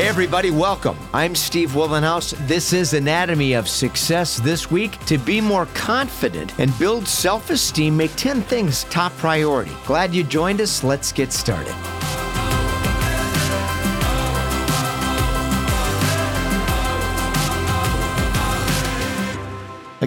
Hey, everybody, welcome. I'm Steve Willenhouse. This is Anatomy of Success this week. To be more confident and build self esteem, make 10 things top priority. Glad you joined us. Let's get started.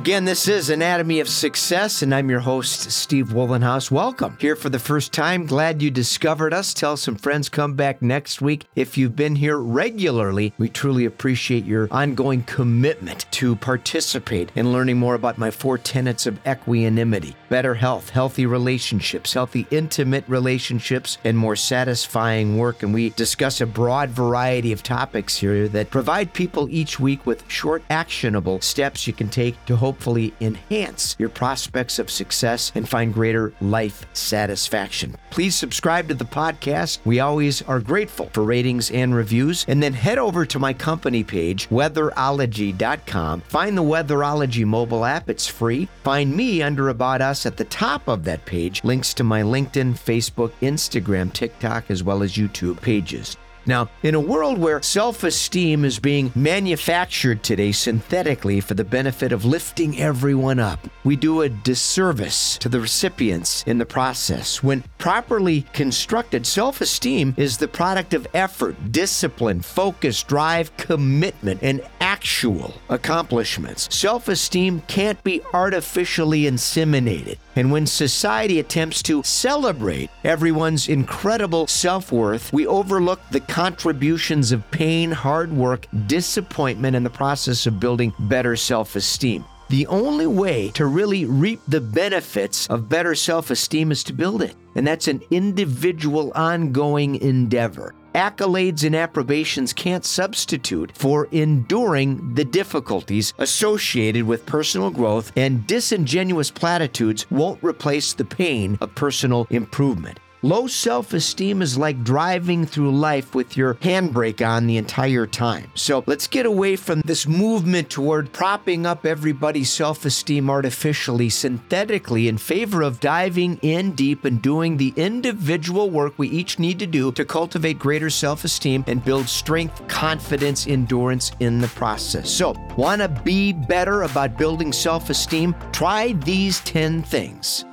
Again, this is Anatomy of Success, and I'm your host, Steve Wollenhouse. Welcome. Here for the first time, glad you discovered us. Tell some friends, come back next week. If you've been here regularly, we truly appreciate your ongoing commitment to participate in learning more about my four tenets of equanimity better health, healthy relationships, healthy intimate relationships, and more satisfying work. And we discuss a broad variety of topics here that provide people each week with short, actionable steps you can take to hopefully enhance your prospects of success and find greater life satisfaction. Please subscribe to the podcast. We always are grateful for ratings and reviews. And then head over to my company page, weatherology.com. Find the Weatherology mobile app, it's free. Find me under About Us at the top of that page, links to my LinkedIn, Facebook, Instagram, TikTok, as well as YouTube pages. Now, in a world where self esteem is being manufactured today synthetically for the benefit of lifting everyone up, we do a disservice to the recipients in the process. When properly constructed, self esteem is the product of effort, discipline, focus, drive, commitment, and actual accomplishments. Self esteem can't be artificially inseminated. And when society attempts to celebrate everyone's incredible self worth, we overlook the contributions of pain, hard work, disappointment in the process of building better self esteem. The only way to really reap the benefits of better self esteem is to build it. And that's an individual, ongoing endeavor. Accolades and approbations can't substitute for enduring the difficulties associated with personal growth, and disingenuous platitudes won't replace the pain of personal improvement. Low self esteem is like driving through life with your handbrake on the entire time. So let's get away from this movement toward propping up everybody's self esteem artificially, synthetically, in favor of diving in deep and doing the individual work we each need to do to cultivate greater self esteem and build strength, confidence, endurance in the process. So, want to be better about building self esteem? Try these 10 things.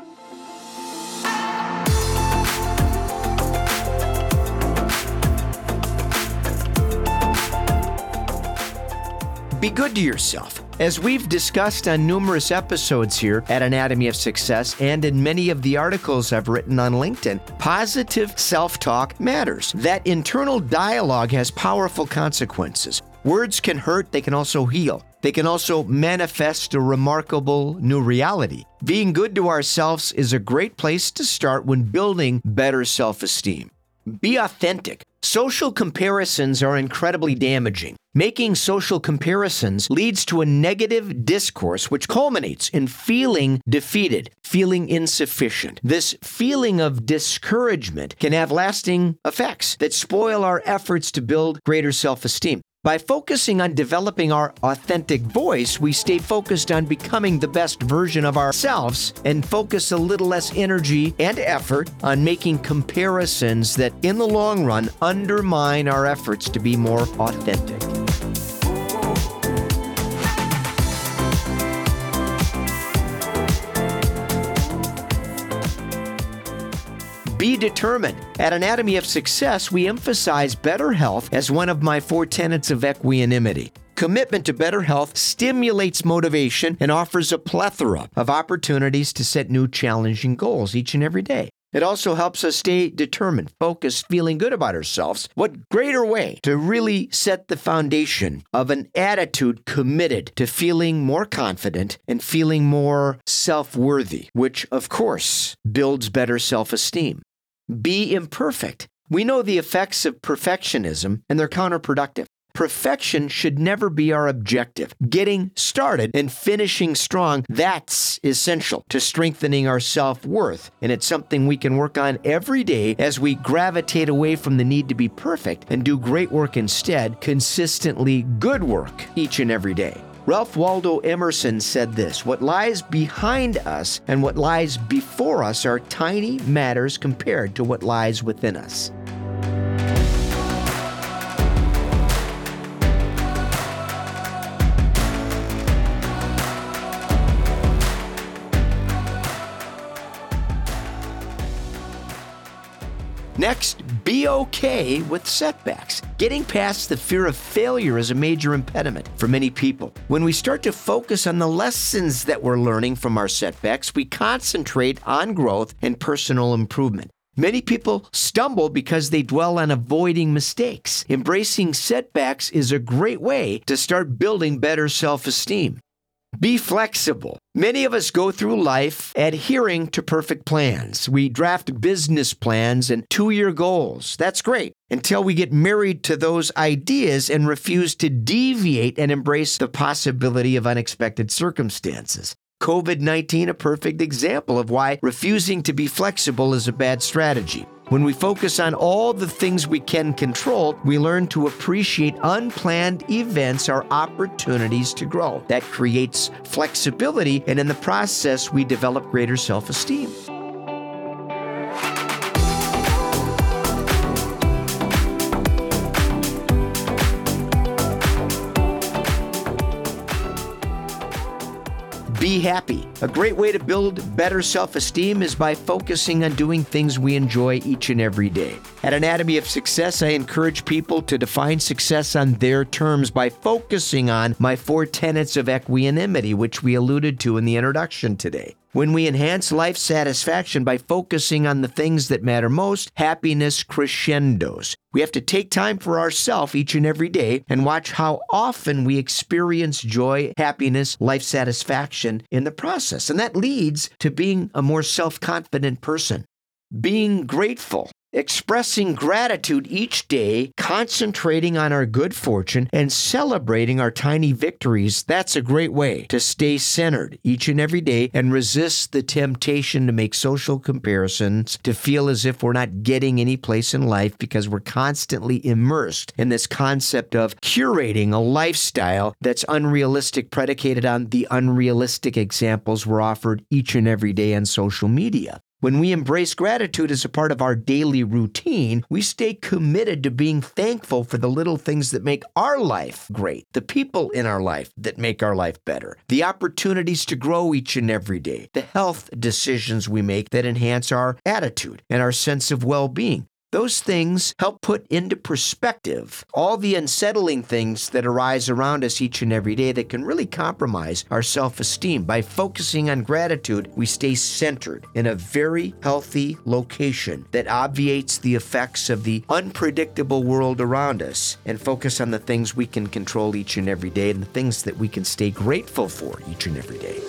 Be good to yourself. As we've discussed on numerous episodes here at Anatomy of Success and in many of the articles I've written on LinkedIn, positive self talk matters. That internal dialogue has powerful consequences. Words can hurt, they can also heal. They can also manifest a remarkable new reality. Being good to ourselves is a great place to start when building better self esteem. Be authentic. Social comparisons are incredibly damaging. Making social comparisons leads to a negative discourse, which culminates in feeling defeated, feeling insufficient. This feeling of discouragement can have lasting effects that spoil our efforts to build greater self esteem. By focusing on developing our authentic voice, we stay focused on becoming the best version of ourselves and focus a little less energy and effort on making comparisons that, in the long run, undermine our efforts to be more authentic. Be determined. At Anatomy of Success, we emphasize better health as one of my four tenets of equanimity. Commitment to better health stimulates motivation and offers a plethora of opportunities to set new challenging goals each and every day. It also helps us stay determined, focused, feeling good about ourselves. What greater way to really set the foundation of an attitude committed to feeling more confident and feeling more self worthy, which, of course, builds better self esteem. Be imperfect. We know the effects of perfectionism, and they're counterproductive. Perfection should never be our objective. Getting started and finishing strong, that's essential to strengthening our self worth. And it's something we can work on every day as we gravitate away from the need to be perfect and do great work instead, consistently good work each and every day. Ralph Waldo Emerson said this What lies behind us and what lies before us are tiny matters compared to what lies within us. Next, be okay with setbacks. Getting past the fear of failure is a major impediment for many people. When we start to focus on the lessons that we're learning from our setbacks, we concentrate on growth and personal improvement. Many people stumble because they dwell on avoiding mistakes. Embracing setbacks is a great way to start building better self esteem. Be flexible. Many of us go through life adhering to perfect plans. We draft business plans and two year goals. That's great until we get married to those ideas and refuse to deviate and embrace the possibility of unexpected circumstances. COVID 19 a perfect example of why refusing to be flexible is a bad strategy. When we focus on all the things we can control, we learn to appreciate unplanned events or opportunities to grow. That creates flexibility, and in the process, we develop greater self esteem. Be happy. A great way to build better self esteem is by focusing on doing things we enjoy each and every day. At Anatomy of Success, I encourage people to define success on their terms by focusing on my four tenets of equanimity, which we alluded to in the introduction today. When we enhance life satisfaction by focusing on the things that matter most, happiness crescendos. We have to take time for ourselves each and every day and watch how often we experience joy, happiness, life satisfaction in the process. And that leads to being a more self confident person. Being grateful expressing gratitude each day, concentrating on our good fortune, and celebrating our tiny victories, that's a great way to stay centered each and every day and resist the temptation to make social comparisons, to feel as if we're not getting any place in life because we're constantly immersed in this concept of curating a lifestyle that's unrealistic, predicated on the unrealistic examples we're offered each and every day on social media. When we embrace gratitude as a part of our daily routine, we stay committed to being thankful for the little things that make our life great, the people in our life that make our life better, the opportunities to grow each and every day, the health decisions we make that enhance our attitude and our sense of well being. Those things help put into perspective all the unsettling things that arise around us each and every day that can really compromise our self esteem. By focusing on gratitude, we stay centered in a very healthy location that obviates the effects of the unpredictable world around us and focus on the things we can control each and every day and the things that we can stay grateful for each and every day.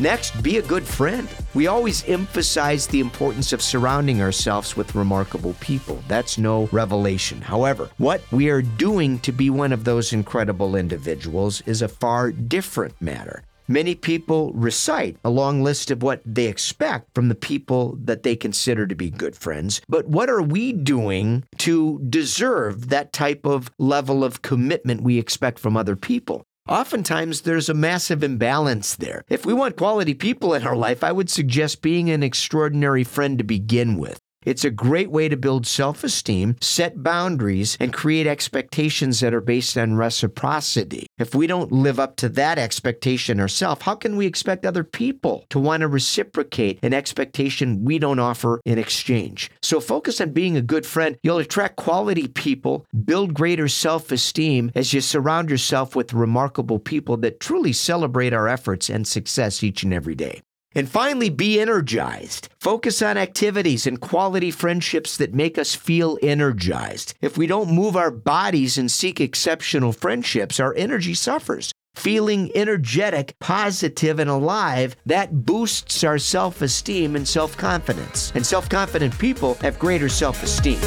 Next, be a good friend. We always emphasize the importance of surrounding ourselves with remarkable people. That's no revelation. However, what we are doing to be one of those incredible individuals is a far different matter. Many people recite a long list of what they expect from the people that they consider to be good friends. But what are we doing to deserve that type of level of commitment we expect from other people? Oftentimes, there's a massive imbalance there. If we want quality people in our life, I would suggest being an extraordinary friend to begin with. It's a great way to build self esteem, set boundaries, and create expectations that are based on reciprocity. If we don't live up to that expectation ourselves, how can we expect other people to want to reciprocate an expectation we don't offer in exchange? So focus on being a good friend. You'll attract quality people, build greater self esteem as you surround yourself with remarkable people that truly celebrate our efforts and success each and every day. And finally, be energized. Focus on activities and quality friendships that make us feel energized. If we don't move our bodies and seek exceptional friendships, our energy suffers. Feeling energetic, positive, and alive, that boosts our self esteem and self confidence. And self confident people have greater self esteem.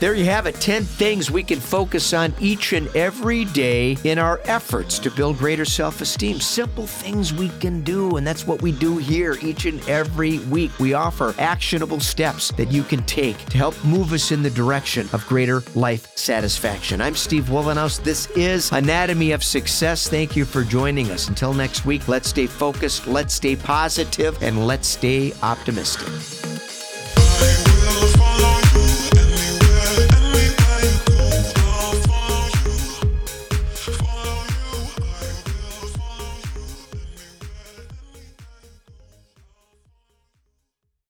There you have it 10 things we can focus on each and every day in our efforts to build greater self esteem. Simple things we can do, and that's what we do here each and every week. We offer actionable steps that you can take to help move us in the direction of greater life satisfaction. I'm Steve Wollenhaus. This is Anatomy of Success. Thank you for joining us. Until next week, let's stay focused, let's stay positive, and let's stay optimistic.